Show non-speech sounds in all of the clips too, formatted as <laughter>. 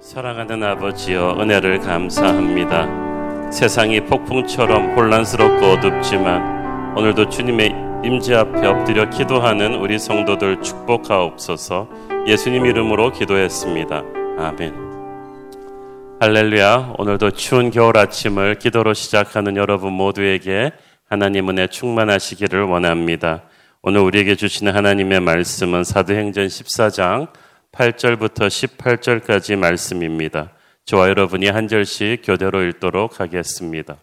사랑하는 아버지여 은혜를 감사합니다. 세상이 폭풍처럼 혼란스럽고 어둡지만 오늘도 주님의 임재 앞에 엎드려 기도하는 우리 성도들 축복하옵소서. 예수님 이름으로 기도했습니다. 아멘. 할렐루야. 오늘도 추운 겨울 아침을 기도로 시작하는 여러분 모두에게 하나님 은혜 충만하시기를 원합니다. 오늘 우리에게 주시는 하나님의 말씀은 사도행전 14장 8절부터 18절까지 말씀입니다. 저와 여러분이 한 절씩 교대로 읽도록 하겠습니다.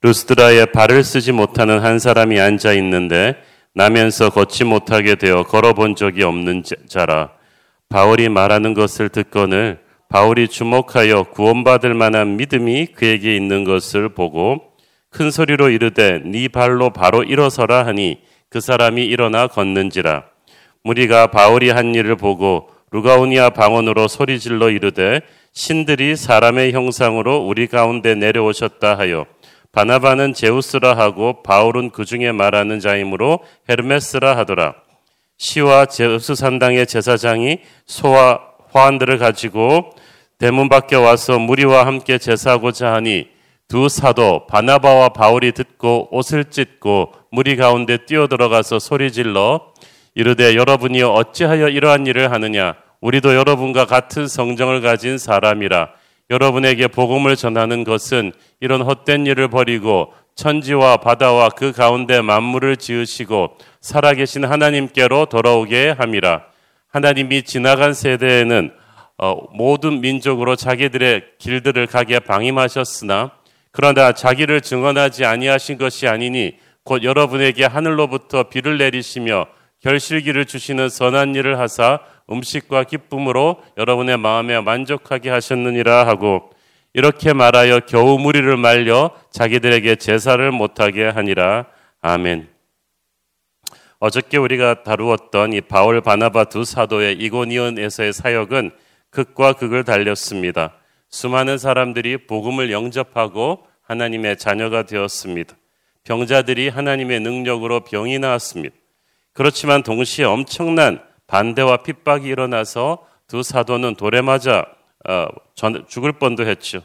루스드라에 발을 쓰지 못하는 한 사람이 앉아 있는데 나면서 걷지 못하게 되어 걸어본 적이 없는 자라 바울이 말하는 것을 듣거늘 바울이 주목하여 구원받을 만한 믿음이 그에게 있는 것을 보고 큰 소리로 이르되 네 발로 바로 일어서라 하니 그 사람이 일어나 걷는지라 무리가 바울이 한 일을 보고 루가우니아 방언으로 소리질러 이르되 신들이 사람의 형상으로 우리 가운데 내려오셨다 하여 바나바는 제우스라 하고 바울은 그 중에 말하는 자이므로 헤르메스라 하더라. 시와 제우스 산당의 제사장이 소와 화환들을 가지고 대문 밖에 와서 무리와 함께 제사하고자 하니 두 사도 바나바와 바울이 듣고 옷을 찢고 무리 가운데 뛰어들어가서 소리질러 이르되 여러분이 어찌하여 이러한 일을 하느냐? 우리도 여러분과 같은 성정을 가진 사람이라. 여러분에게 복음을 전하는 것은 이런 헛된 일을 버리고 천지와 바다와 그 가운데 만물을 지으시고 살아계신 하나님께로 돌아오게 함이라. 하나님이 지나간 세대에는 어, 모든 민족으로 자기들의 길들을 가게 방임하셨으나 그러나 자기를 증언하지 아니하신 것이 아니니 곧 여러분에게 하늘로부터 비를 내리시며 결실기를 주시는 선한 일을 하사 음식과 기쁨으로 여러분의 마음에 만족하게 하셨느니라 하고 이렇게 말하여 겨우 무리를 말려 자기들에게 제사를 못하게 하니라. 아멘. 어저께 우리가 다루었던 이 바울 바나바 두 사도의 이고니온에서의 사역은 극과 극을 달렸습니다. 수많은 사람들이 복음을 영접하고 하나님의 자녀가 되었습니다. 병자들이 하나님의 능력으로 병이 나았습니다. 그렇지만 동시에 엄청난 반대와 핍박이 일어나서 두 사도는 돌에 맞아 어, 죽을 뻔도 했죠.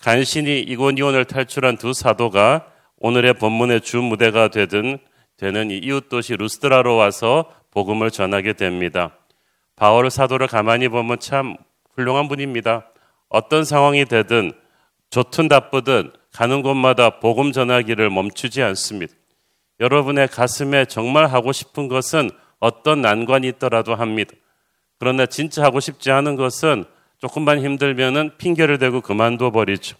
간신히 이고니온을 탈출한 두 사도가 오늘의 본문의 주 무대가 되든 되는 이웃 도시 루스드라로 와서 복음을 전하게 됩니다. 바울 사도를 가만히 보면 참 훌륭한 분입니다. 어떤 상황이 되든 좋든 나쁘든 가는 곳마다 복음 전하기를 멈추지 않습니다. 여러분의 가슴에 정말 하고 싶은 것은 어떤 난관이 있더라도 합니다. 그러나 진짜 하고 싶지 않은 것은 조금만 힘들면은 핑계를 대고 그만둬 버리죠.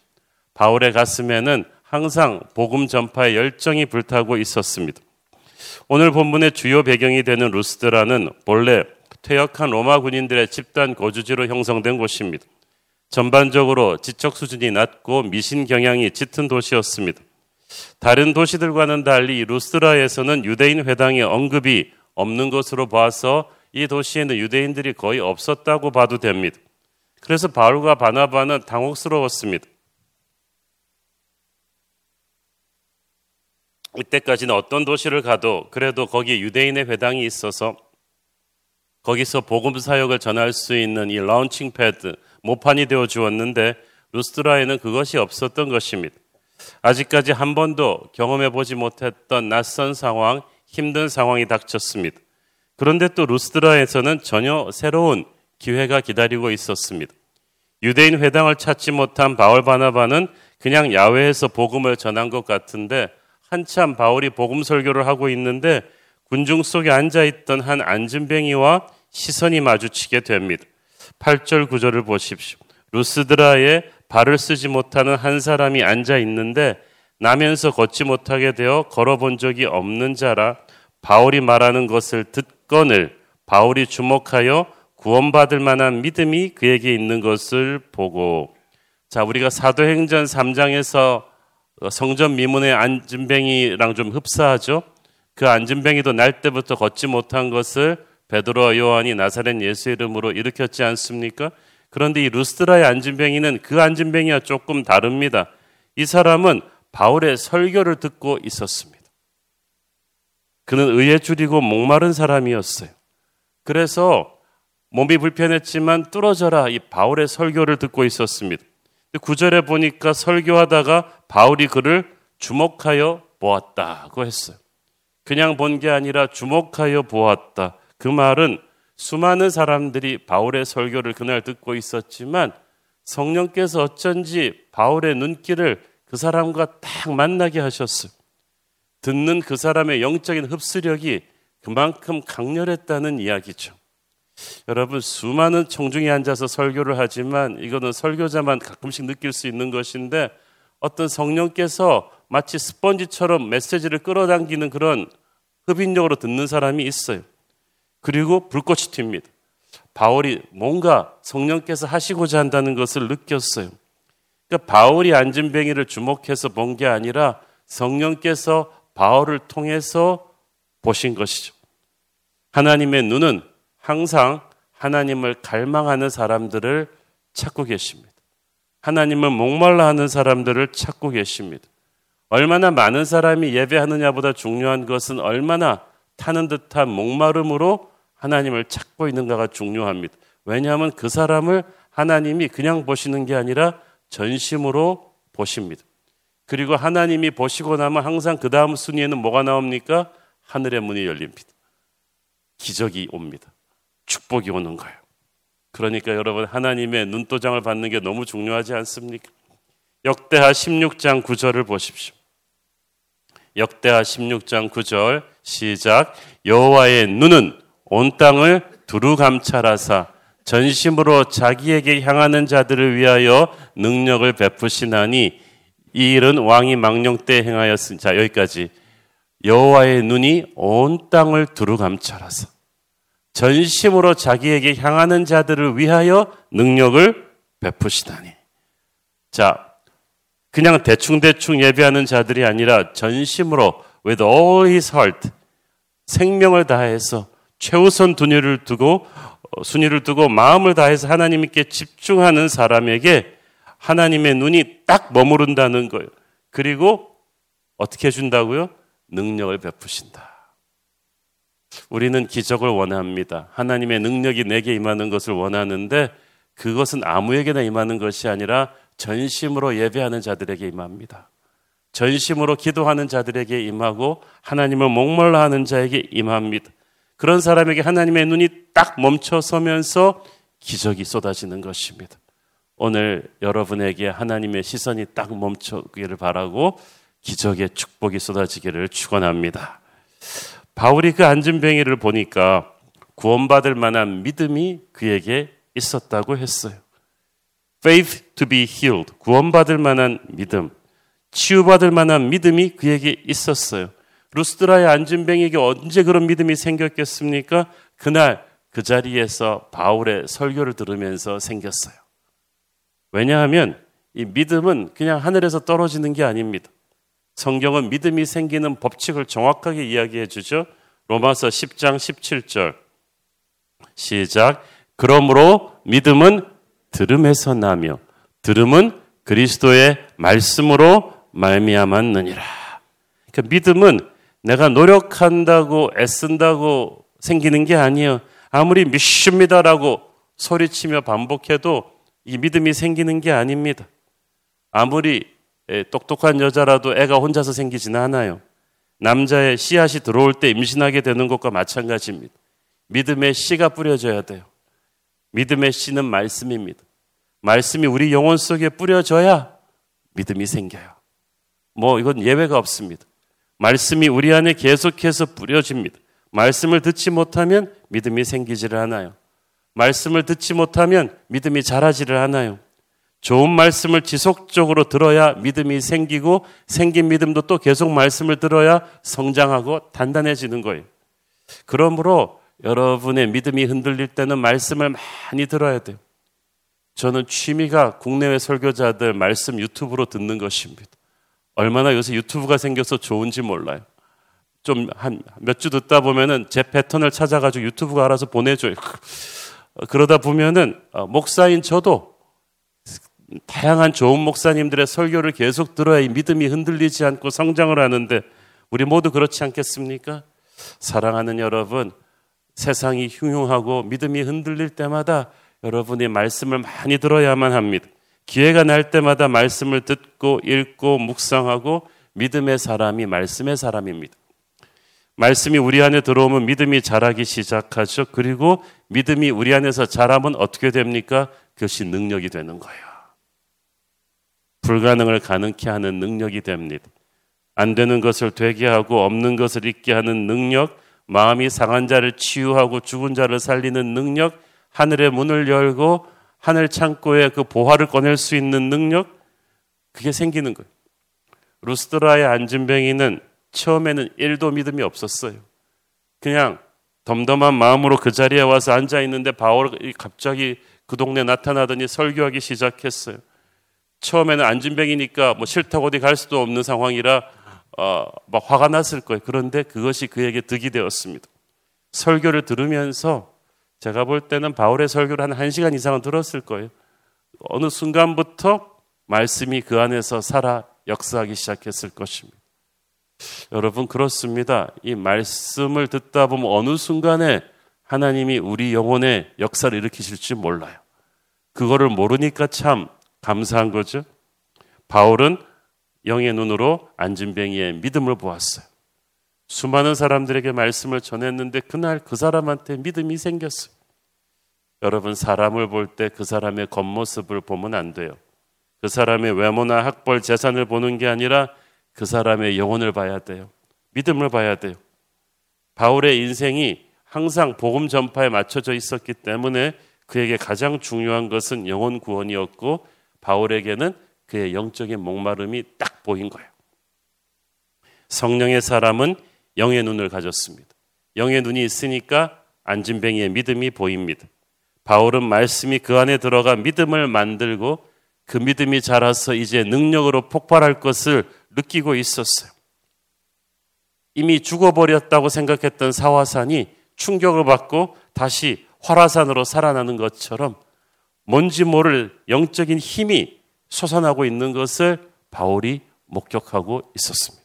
바울의 가슴에는 항상 복음 전파의 열정이 불타고 있었습니다. 오늘 본문의 주요 배경이 되는 루스드라는 본래 퇴역한 로마 군인들의 집단 거주지로 형성된 곳입니다. 전반적으로 지적 수준이 낮고 미신 경향이 짙은 도시였습니다. 다른 도시들과는 달리 루스드라에서는 유대인 회당의 언급이 없는 것으로 봐서 이 도시에는 유대인들이 거의 없었다고 봐도 됩니다. 그래서 바울과 바나바는 당혹스러웠습니다. 이때까지는 어떤 도시를 가도 그래도 거기에 유대인의 회당이 있어서 거기서 복음 사역을 전할 수 있는 이 라운칭 패드, 모판이 되어 주었는데 루스드라에는 그것이 없었던 것입니다. 아직까지 한 번도 경험해 보지 못했던 낯선 상황, 힘든 상황이 닥쳤습니다. 그런데 또 루스드라에서는 전혀 새로운 기회가 기다리고 있었습니다. 유대인 회당을 찾지 못한 바울 바나바는 그냥 야외에서 복음을 전한 것 같은데 한참 바울이 복음 설교를 하고 있는데 군중 속에 앉아 있던 한 안진뱅이와 시선이 마주치게 됩니다. 8절 9절을 보십시오. 루스드라에 발을 쓰지 못하는 한 사람이 앉아 있는데 나면서 걷지 못하게 되어 걸어본 적이 없는 자라 바울이 말하는 것을 듣건을 바울이 주목하여 구원받을 만한 믿음이 그에게 있는 것을 보고 자 우리가 사도행전 3장에서 성전 미문의 안진뱅이랑 좀 흡사하죠. 그 안진뱅이도 날 때부터 걷지 못한 것을 베드로와 요한이 나사렛 예수 이름으로 일으켰지 않습니까? 그런데 이 루스드라의 안진뱅이는 그 안진뱅이와 조금 다릅니다. 이 사람은 바울의 설교를 듣고 있었습니다. 그는 의에 줄이고 목마른 사람이었어요. 그래서 몸이 불편했지만 뚫어져라 이 바울의 설교를 듣고 있었습니다. 구절에 보니까 설교하다가 바울이 그를 주목하여 보았다고 했어요. 그냥 본 게 아니라 주목하여 보았다. 그 말은 수많은 사람들이 바울의 설교를 그날 듣고 있었지만 성령께서 어쩐지 바울의 눈길을 그 사람과 딱 만나게 하셨어요. 듣는 그 사람의 영적인 흡수력이 그만큼 강렬했다는 이야기죠. 여러분 수많은 청중이 앉아서 설교를 하지만 이거는 설교자만 가끔씩 느낄 수 있는 것인데 어떤 성령께서 마치 스펀지처럼 메시지를 끌어당기는 그런 흡인력으로 듣는 사람이 있어요. 그리고 불꽃이 튑니다. 바울이 뭔가 성령께서 하시고자 한다는 것을 느꼈어요. 그러니까 바울이 안진뱅이를 주목해서 본 게 아니라 성령께서 바울을 통해서 보신 것이죠. 하나님의 눈은 항상 하나님을 갈망하는 사람들을 찾고 계십니다. 하나님을 목말라 하는 사람들을 찾고 계십니다. 얼마나 많은 사람이 예배하느냐보다 중요한 것은 얼마나 타는 듯한 목마름으로 하나님을 찾고 있는가가 중요합니다. 왜냐하면 그 사람을 하나님이 그냥 보시는 게 아니라 전심으로 보십니다. 그리고 하나님이 보시고 나면 항상 그 다음 순위에는 뭐가 나옵니까? 하늘의 문이 열립니다. 기적이 옵니다. 축복이 오는 거예요. 그러니까 여러분 하나님의 눈도장을 받는 게 너무 중요하지 않습니까? 역대하 16장 9절을 보십시오. 역대하 16장 9절 시작 여호와의 눈은 온 땅을 두루 감찰하사 전심으로 자기에게 향하는 자들을 위하여 능력을 베푸시나니 이 일은 왕이 망령 때 행하였으니 자 여기까지 여호와의 눈이 온 땅을 두루 감찰하사 전심으로 자기에게 향하는 자들을 위하여 능력을 베푸시다니. 자, 그냥 대충대충 예배하는 자들이 아니라 전심으로 with all his heart 생명을 다해서 최우선 순위를 두고 어, 순위를 두고 마음을 다해서 하나님께 집중하는 사람에게 하나님의 눈이 딱 머무른다는 거예요. 그리고 어떻게 해준다고요? 능력을 베푸신다. 우리는 기적을 원합니다. 하나님의 능력이 내게 임하는 것을 원하는데 그것은 아무에게나 임하는 것이 아니라 전심으로 예배하는 자들에게 임합니다. 전심으로 기도하는 자들에게 임하고 하나님을 목말라 하는 자에게 임합니다. 그런 사람에게 하나님의 눈이 딱 멈춰 서면서 기적이 쏟아지는 것입니다. 오늘 여러분에게 하나님의 시선이 딱 멈추기를 바라고 기적의 축복이 쏟아지기를 축원합니다. 바울이 그 안진뱅이를 보니까 구원받을 만한 믿음이 그에게 있었다고 했어요. Faith to be healed. 구원받을 만한 믿음. 치유받을 만한 믿음이 그에게 있었어요. 루스드라의 안진뱅이에게 언제 그런 믿음이 생겼겠습니까? 그날 그 자리에서 바울의 설교를 들으면서 생겼어요. 왜냐하면 이 믿음은 그냥 하늘에서 떨어지는 게 아닙니다. 성경은 믿음이 생기는 법칙을 정확하게 이야기해 주죠. 로마서 10장 17절. 시작. 그러므로 믿음은 들음에서 나며 들음은 그리스도의 말씀으로 말미암았느니라. 그러니까 믿음은 내가 노력한다고 애쓴다고 생기는 게 아니에요. 아무리 믿습니다라고 소리치며 반복해도 이 믿음이 생기는 게 아닙니다. 아무리 예, 똑똑한 여자라도 애가 혼자서 생기지는 않아요. 남자의 씨앗이 들어올 때 임신하게 되는 것과 마찬가지입니다. 믿음의 씨가 뿌려져야 돼요. 믿음의 씨는 말씀입니다. 말씀이 우리 영혼 속에 뿌려져야 믿음이 생겨요. 뭐 이건 예외가 없습니다. 말씀이 우리 안에 계속해서 뿌려집니다. 말씀을 듣지 못하면 믿음이 생기지를 않아요. 말씀을 듣지 못하면 믿음이 자라지를 않아요. 좋은 말씀을 지속적으로 들어야 믿음이 생기고 생긴 믿음도 또 계속 말씀을 들어야 성장하고 단단해지는 거예요. 그러므로 여러분의 믿음이 흔들릴 때는 말씀을 많이 들어야 돼요. 저는 취미가 국내외 설교자들 말씀 유튜브로 듣는 것입니다. 얼마나 요새 유튜브가 생겨서 좋은지 몰라요. 좀 한 몇 주 듣다 보면은 제 패턴을 찾아가지고 유튜브가 알아서 보내줘요. <laughs> 그러다 보면은 어, 목사인 저도 다양한 좋은 목사님들의 설교를 계속 들어야 이 믿음이 흔들리지 않고 성장을 하는데 우리 모두 그렇지 않겠습니까? 사랑하는 여러분, 세상이 흉흉하고 믿음이 흔들릴 때마다 여러분이 말씀을 많이 들어야만 합니다. 기회가 날 때마다 말씀을 듣고 읽고 묵상하고 믿음의 사람이 말씀의 사람입니다. 말씀이 우리 안에 들어오면 믿음이 자라기 시작하죠. 그리고 믿음이 우리 안에서 자라면 어떻게 됩니까? 그것이 능력이 되는 거예요. 불가능을 가능케 하는 능력이 됩니다. 안 되는 것을 되게 하고 없는 것을 있게 하는 능력, 마음이 상한 자를 치유하고 죽은 자를 살리는 능력, 하늘의 문을 열고 하늘 창고에 그 보화를 꺼낼 수 있는 능력, 그게 생기는 거예요. 루스드라의 안진뱅이는 처음에는 1도 믿음이 없었어요. 그냥 덤덤한 마음으로 그 자리에 와서 앉아 있는데 바울이 갑자기 그 동네 나타나더니 설교하기 시작했어요. 처음에는 안진뱅이니까 뭐 싫다고 어디 갈 수도 없는 상황이라 어, 막 화가 났을 거예요. 그런데 그것이 그에게 득이 되었습니다. 설교를 들으면서 제가 볼 때는 바울의 설교를 한 1시간 이상은 들었을 거예요. 어느 순간부터 말씀이 그 안에서 살아 역사하기 시작했을 것입니다. 여러분 그렇습니다. 이 말씀을 듣다 보면 어느 순간에 하나님이 우리 영혼에 역사를 일으키실지 몰라요. 그거를 모르니까 참 감사한 거죠. 바울은 영의 눈으로 안진뱅이의 믿음을 보았어요. 수많은 사람들에게 말씀을 전했는데 그날 그 사람한테 믿음이 생겼어요. 여러분 사람을 볼 때 그 사람의 겉모습을 보면 안 돼요. 그 사람의 외모나 학벌, 재산을 보는 게 아니라 그 사람의 영혼을 봐야 돼요. 믿음을 봐야 돼요. 바울의 인생이 항상 복음 전파에 맞춰져 있었기 때문에 그에게 가장 중요한 것은 영혼 구원이었고 바울에게는 그의 영적인 목마름이 딱 보인 거예요. 성령의 사람은 영의 눈을 가졌습니다. 영의 눈이 있으니까 안진뱅이의 믿음이 보입니다. 바울은 말씀이 그 안에 들어가 믿음을 만들고 그 믿음이 자라서 이제 능력으로 폭발할 것을 느끼고 있었어요. 이미 죽어버렸다고 생각했던 사화산이 충격을 받고 다시 화라산으로 살아나는 것처럼 뭔지 모를 영적인 힘이 솟아나고 있는 것을 바울이 목격하고 있었습니다.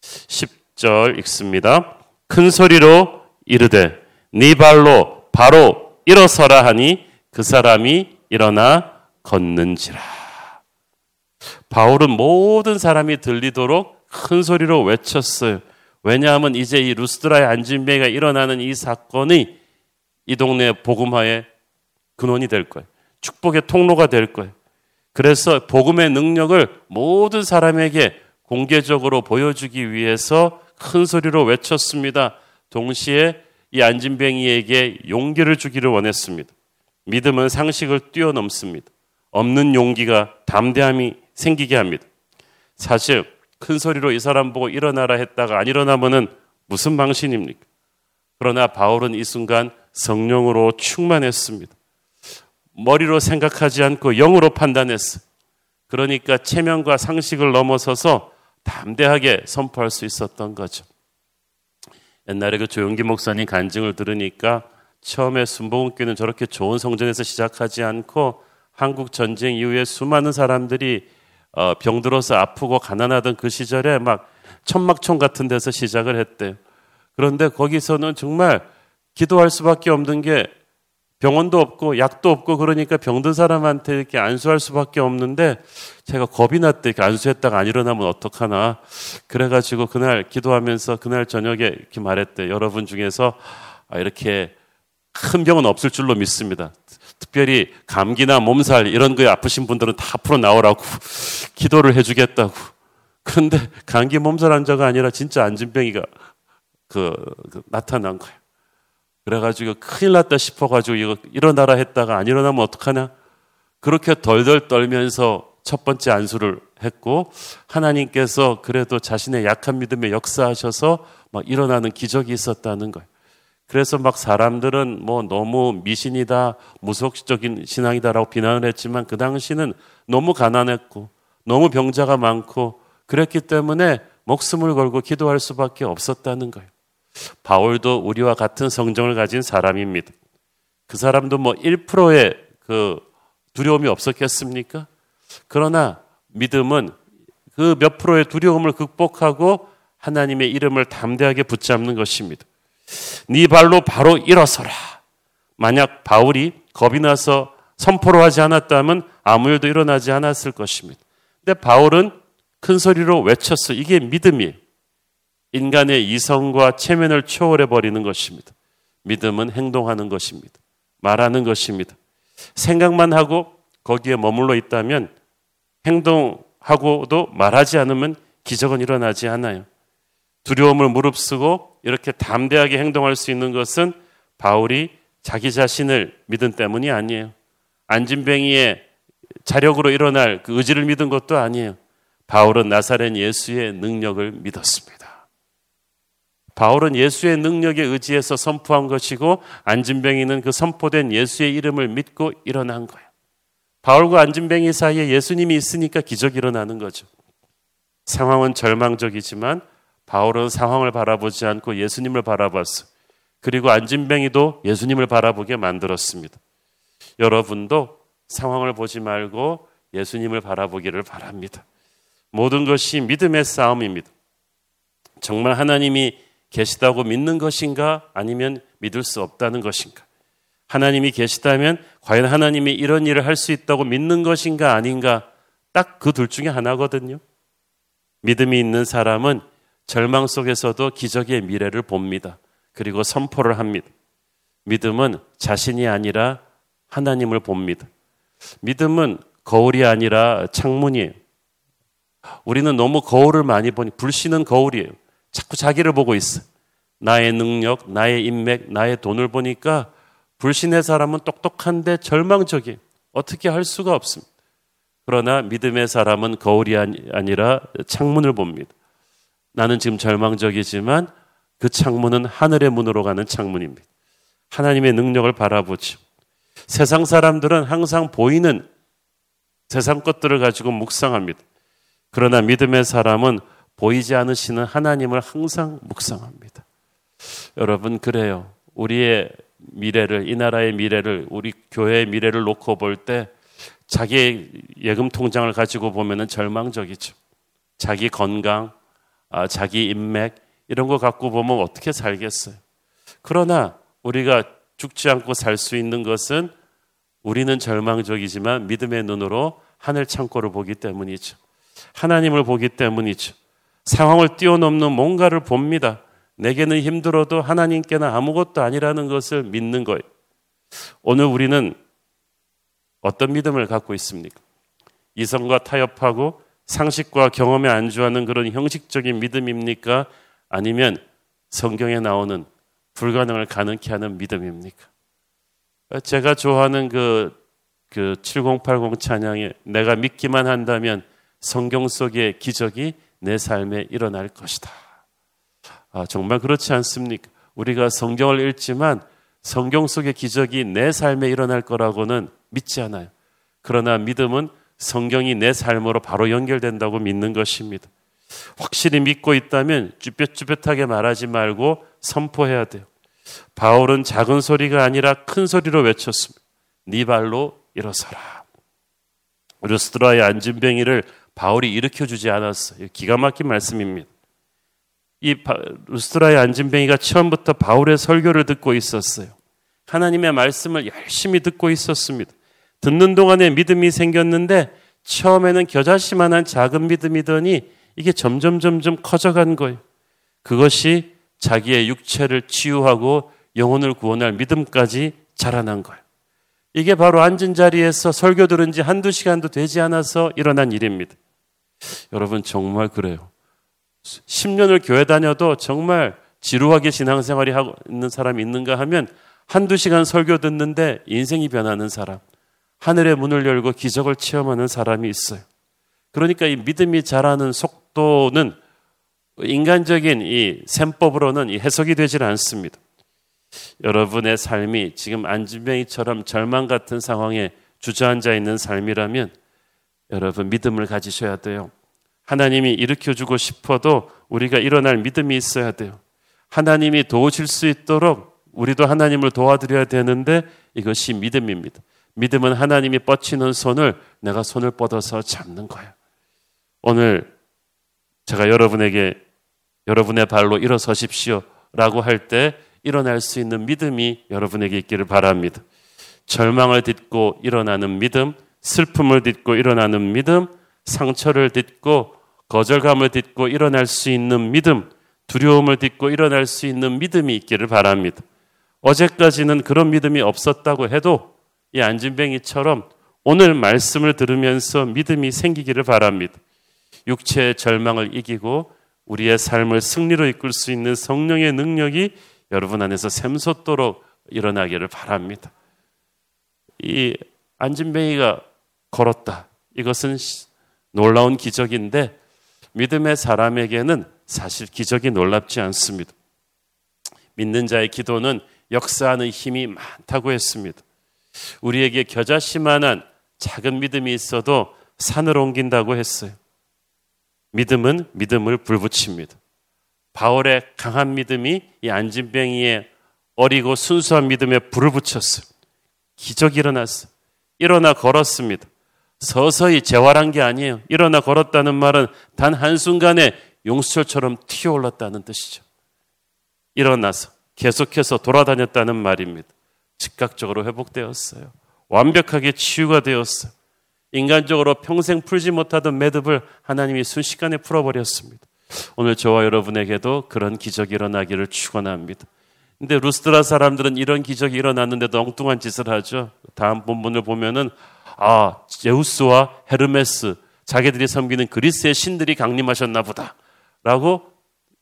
10절 읽습니다. 큰 소리로 이르되 네 발로 바로 일어서라 하니 그 사람이 일어나 걷는지라. 바울은 모든 사람이 들리도록 큰 소리로 외쳤어요. 왜냐하면 이제 이 루스드라의 안진뱅이가 일어나는 이 사건이 이 동네 복음화의 근원이 될 거예요. 축복의 통로가 될 거예요. 그래서 복음의 능력을 모든 사람에게 공개적으로 보여주기 위해서 큰 소리로 외쳤습니다. 동시에 이 안진뱅이에게 용기를 주기를 원했습니다. 믿음은 상식을 뛰어넘습니다. 없는 용기가 담대함이 생기게 합니다. 사실 큰 소리로 이 사람 보고 일어나라 했다가 안 일어나면은 무슨 망신입니까? 그러나 바울은 이 순간 성령으로 충만했습니다. 머리로 생각하지 않고 영으로 판단했어. 그러니까 체면과 상식을 넘어서서 담대하게 선포할 수 있었던 거죠. 옛날에 그 조용기 목사님 간증을 들으니까 처음에 순복음교는 저렇게 좋은 성전에서 시작하지 않고 한국 전쟁 이후에 수많은 사람들이 어, 병들어서 아프고 가난하던 그 시절에 막 천막촌 같은 데서 시작을 했대요. 그런데 거기서는 정말 기도할 수밖에 없는 게 병원도 없고 약도 없고 그러니까 병든 사람한테 이렇게 안수할 수밖에 없는데 제가 겁이 났대. 이렇게 안수했다가 안 일어나면 어떡하나. 그래가지고 그날 기도하면서 그날 저녁에 이렇게 말했대. 여러분 중에서 아, 이렇게 큰 병은 없을 줄로 믿습니다. 특별히 감기나 몸살 이런 거에 아프신 분들은 다 앞으로 나오라고 <laughs> 기도를 해주겠다고. 그런데 감기 몸살 환자가 아니라 진짜 안진병이가 그, 그 나타난 거예요. 그래가지고 큰일 났다 싶어가지고 이거 일어나라 했다가 안 일어나면 어떡하냐? 그렇게 덜덜 떨면서 첫 번째 안수를 했고 하나님께서 그래도 자신의 약한 믿음에 역사하셔서 막 일어나는 기적이 있었다는 거예요. 그래서 막 사람들은 뭐 너무 미신이다, 무속적인 신앙이다라고 비난을 했지만 그 당시는 너무 가난했고 너무 병자가 많고 그랬기 때문에 목숨을 걸고 기도할 수밖에 없었다는 거예요. 바울도 우리와 같은 성정을 가진 사람입니다. 그 사람도 뭐 1%의 그 두려움이 없었겠습니까? 그러나 믿음은 그 몇 프로의 두려움을 극복하고 하나님의 이름을 담대하게 붙잡는 것입니다. 네 발로 바로 일어서라. 만약 바울이 겁이 나서 선포를 하지 않았다면 아무 일도 일어나지 않았을 것입니다. 근데 바울은 큰 소리로 외쳤어. 이게 믿음이에요. 인간의 이성과 체면을 초월해 버리는 것입니다. 믿음은 행동하는 것입니다. 말하는 것입니다. 생각만 하고 거기에 머물러 있다면 행동하고도 말하지 않으면 기적은 일어나지 않아요. 두려움을 무릅쓰고 이렇게 담대하게 행동할 수 있는 것은 바울이 자기 자신을 믿은 때문이 아니에요. 안진뱅이의 자력으로 일어날 그 의지를 믿은 것도 아니에요. 바울은 나사렛 예수의 능력을 믿었습니다. 바울은 예수의 능력에 의지해서 선포한 것이고 안진뱅이는 그 선포된 예수의 이름을 믿고 일어난 거예요. 바울과 안진뱅이 사이에 예수님이 있으니까 기적이 일어나는 거죠. 상황은 절망적이지만 바울은 상황을 바라보지 않고 예수님을 바라봤어. 그리고 안진뱅이도 예수님을 바라보게 만들었습니다. 여러분도 상황을 보지 말고 예수님을 바라보기를 바랍니다. 모든 것이 믿음의 싸움입니다. 정말 하나님이 계시다고 믿는 것인가 아니면 믿을 수 없다는 것인가? 하나님이 계시다면 과연 하나님이 이런 일을 할 수 있다고 믿는 것인가 아닌가? 딱 그 둘 중에 하나거든요. 믿음이 있는 사람은 절망 속에서도 기적의 미래를 봅니다. 그리고 선포를 합니다. 믿음은 자신이 아니라 하나님을 봅니다. 믿음은 거울이 아니라 창문이에요. 우리는 너무 거울을 많이 보니 불씨는 거울이에요. 자꾸 자기를 보고 있어. 나의 능력, 나의 인맥, 나의 돈을 보니까 불신의 사람은 똑똑한데 절망적이에요. 어떻게 할 수가 없습니다. 그러나 믿음의 사람은 거울이 아니라 창문을 봅니다. 나는 지금 절망적이지만 그 창문은 하늘의 문으로 가는 창문입니다. 하나님의 능력을 바라보죠. 세상 사람들은 항상 보이는 세상 것들을 가지고 묵상합니다. 그러나 믿음의 사람은 보이지 않으시는 하나님을 항상 묵상합니다. 여러분, 그래요. 우리의 미래를, 이 나라의 미래를, 우리 교회의 미래를 놓고 볼 때 자기 예금 통장을 가지고 보면 절망적이죠. 자기 건강, 아, 자기 인맥, 이런 거 갖고 보면 어떻게 살겠어요? 그러나 우리가 죽지 않고 살 수 있는 것은 우리는 절망적이지만 믿음의 눈으로 하늘 창고를 보기 때문이죠. 하나님을 보기 때문이죠. 상황을 뛰어넘는 뭔가를 봅니다. 내게는 힘들어도 하나님께는 아무것도 아니라는 것을 믿는 거예요. 오늘 우리는 어떤 믿음을 갖고 있습니까? 이성과 타협하고 상식과 경험에 안주하는 그런 형식적인 믿음입니까? 아니면 성경에 나오는 불가능을 가능케 하는 믿음입니까? 제가 좋아하는 그, 그 7080 찬양에 내가 믿기만 한다면 성경 속의 기적이 내 삶에 일어날 것이다. 아, 정말 그렇지 않습니까? 우리가 성경을 읽지만 성경 속의 기적이 내 삶에 일어날 거라고는 믿지 않아요. 그러나 믿음은 성경이 내 삶으로 바로 연결된다고 믿는 것입니다. 확실히 믿고 있다면 쭈뼛쭈뼛하게 말하지 말고 선포해야 돼요. 바울은 작은 소리가 아니라 큰 소리로 외쳤습니다. 네 발로 일어서라. 루스드라의 안진뱅이를 바울이 일으켜 주지 않았어요. 기가 막힌 말씀입니다. 이 루스드라의 안진뱅이가 처음부터 바울의 설교를 듣고 있었어요. 하나님의 말씀을 열심히 듣고 있었습니다. 듣는 동안에 믿음이 생겼는데 처음에는 겨자씨만한 작은 믿음이더니 이게 점점 점점 커져간 거예요. 그것이 자기의 육체를 치유하고 영혼을 구원할 믿음까지 자라난 거예요. 이게 바로 앉은 자리에서 설교 들은 지 한두 시간도 되지 않아서 일어난 일입니다. 여러분, 정말 그래요. 10년을 교회 다녀도 정말 지루하게 신앙생활이 하고 있는 사람이 있는가 하면 한두 시간 설교 듣는데 인생이 변하는 사람, 하늘의 문을 열고 기적을 체험하는 사람이 있어요. 그러니까 이 믿음이 자라는 속도는 인간적인 이 셈법으로는 해석이 되질 않습니다. 여러분의 삶이 지금 안진병이처럼 절망 같은 상황에 주저앉아 있는 삶이라면 여러분 믿음을 가지셔야 돼요. 하나님이 일으켜 주고 싶어도 우리가 일어날 믿음이 있어야 돼요. 하나님이 도우실 수 있도록 우리도 하나님을 도와드려야 되는데 이것이 믿음입니다. 믿음은 하나님이 뻗치는 손을 내가 손을 뻗어서 잡는 거예요. 오늘 제가 여러분에게 여러분의 발로 일어서십시오 라고 할 때 일어날 수 있는 믿음이 여러분에게 있기를 바랍니다. 절망을 딛고 일어나는 믿음, 슬픔을 딛고 일어나는 믿음, 상처를 딛고 거절감을 딛고 일어날 수 있는 믿음, 두려움을 딛고 일어날 수 있는 믿음이 있기를 바랍니다. 어제까지는 그런 믿음이 없었다고 해도 이 안진뱅이처럼 오늘 말씀을 들으면서 믿음이 생기기를 바랍니다. 육체의 절망을 이기고 우리의 삶을 승리로 이끌 수 있는 성령의 능력이 여러분 안에서 샘솟도록 일어나기를 바랍니다. 이 안진뱅이가 걸었다. 이것은 놀라운 기적인데 믿음의 사람에게는 사실 기적이 놀랍지 않습니다. 믿는 자의 기도는 역사하는 힘이 많다고 했습니다. 우리에게 겨자씨만한 작은 믿음이 있어도 산을 옮긴다고 했어요. 믿음은 믿음을 불붙입니다. 바울의 강한 믿음이 이 안진뱅이의 어리고 순수한 믿음에 불을 붙였어요. 기적이 일어났어요. 일어나 걸었습니다. 서서히 재활한 게 아니에요. 일어나 걸었다는 말은 단 한순간에 용수철처럼 튀어올랐다는 뜻이죠. 일어나서 계속해서 돌아다녔다는 말입니다. 즉각적으로 회복되었어요. 완벽하게 치유가 되었어요. 인간적으로 평생 풀지 못하던 매듭을 하나님이 순식간에 풀어버렸습니다. 오늘 저와 여러분에게도 그런 기적이 일어나기를 축원합니다. 근데 루스드라 사람들은 이런 기적이 일어났는데도 엉뚱한 짓을 하죠. 다음 본문을 보면은 아 제우스와 헤르메스 자기들이 섬기는 그리스의 신들이 강림하셨나 보다라고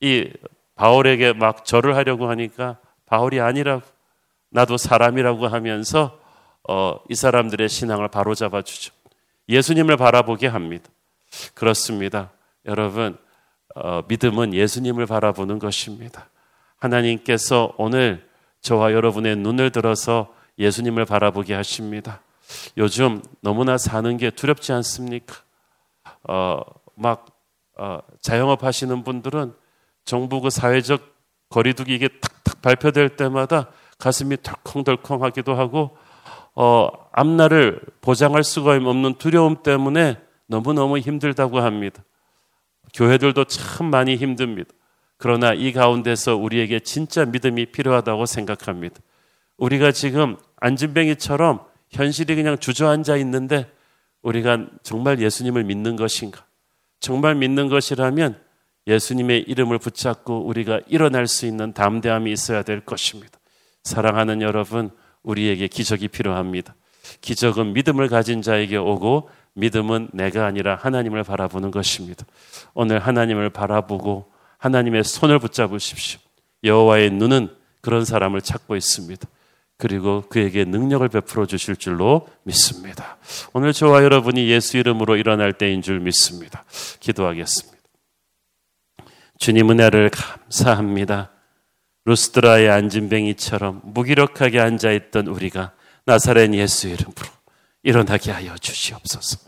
이 바울에게 막 절을 하려고 하니까 바울이 아니라고 나도 사람이라고 하면서 어, 이 사람들의 신앙을 바로잡아 주죠. 예수님을 바라보게 합니다. 그렇습니다. 여러분, 어, 믿음은 예수님을 바라보는 것입니다. 하나님께서 오늘 저와 여러분의 눈을 들어서 예수님을 바라보게 하십니다. 요즘 너무나 사는 게 두렵지 않습니까? 어, 막 어, 자영업 하시는 분들은 정부 그 사회적 거리두기 이게 탁탁 발표될 때마다 가슴이 덜컹덜컹하기도 하고 어, 앞날을 보장할 수가 없는 두려움 때문에 너무너무 힘들다고 합니다. 교회들도 참 많이 힘듭니다. 그러나 이 가운데서 우리에게 진짜 믿음이 필요하다고 생각합니다. 우리가 지금 안진뱅이처럼 현실이 그냥 주저앉아 있는데 우리가 정말 예수님을 믿는 것인가? 정말 믿는 것이라면 예수님의 이름을 붙잡고 우리가 일어날 수 있는 담대함이 있어야 될 것입니다. 사랑하는 여러분, 우리에게 기적이 필요합니다. 기적은 믿음을 가진 자에게 오고 믿음은 내가 아니라 하나님을 바라보는 것입니다. 오늘 하나님을 바라보고 하나님의 손을 붙잡으십시오. 여호와의 눈은 그런 사람을 찾고 있습니다. 그리고 그에게 능력을 베풀어 주실 줄로 믿습니다. 오늘 저와 여러분이 예수 이름으로 일어날 때인 줄 믿습니다. 기도하겠습니다. 주님 은혜를 감사합니다. 루스드라의 안진뱅이처럼 무기력하게 앉아 있던 우리가 나사렛 예수 이름으로 일어나게 하여 주시옵소서.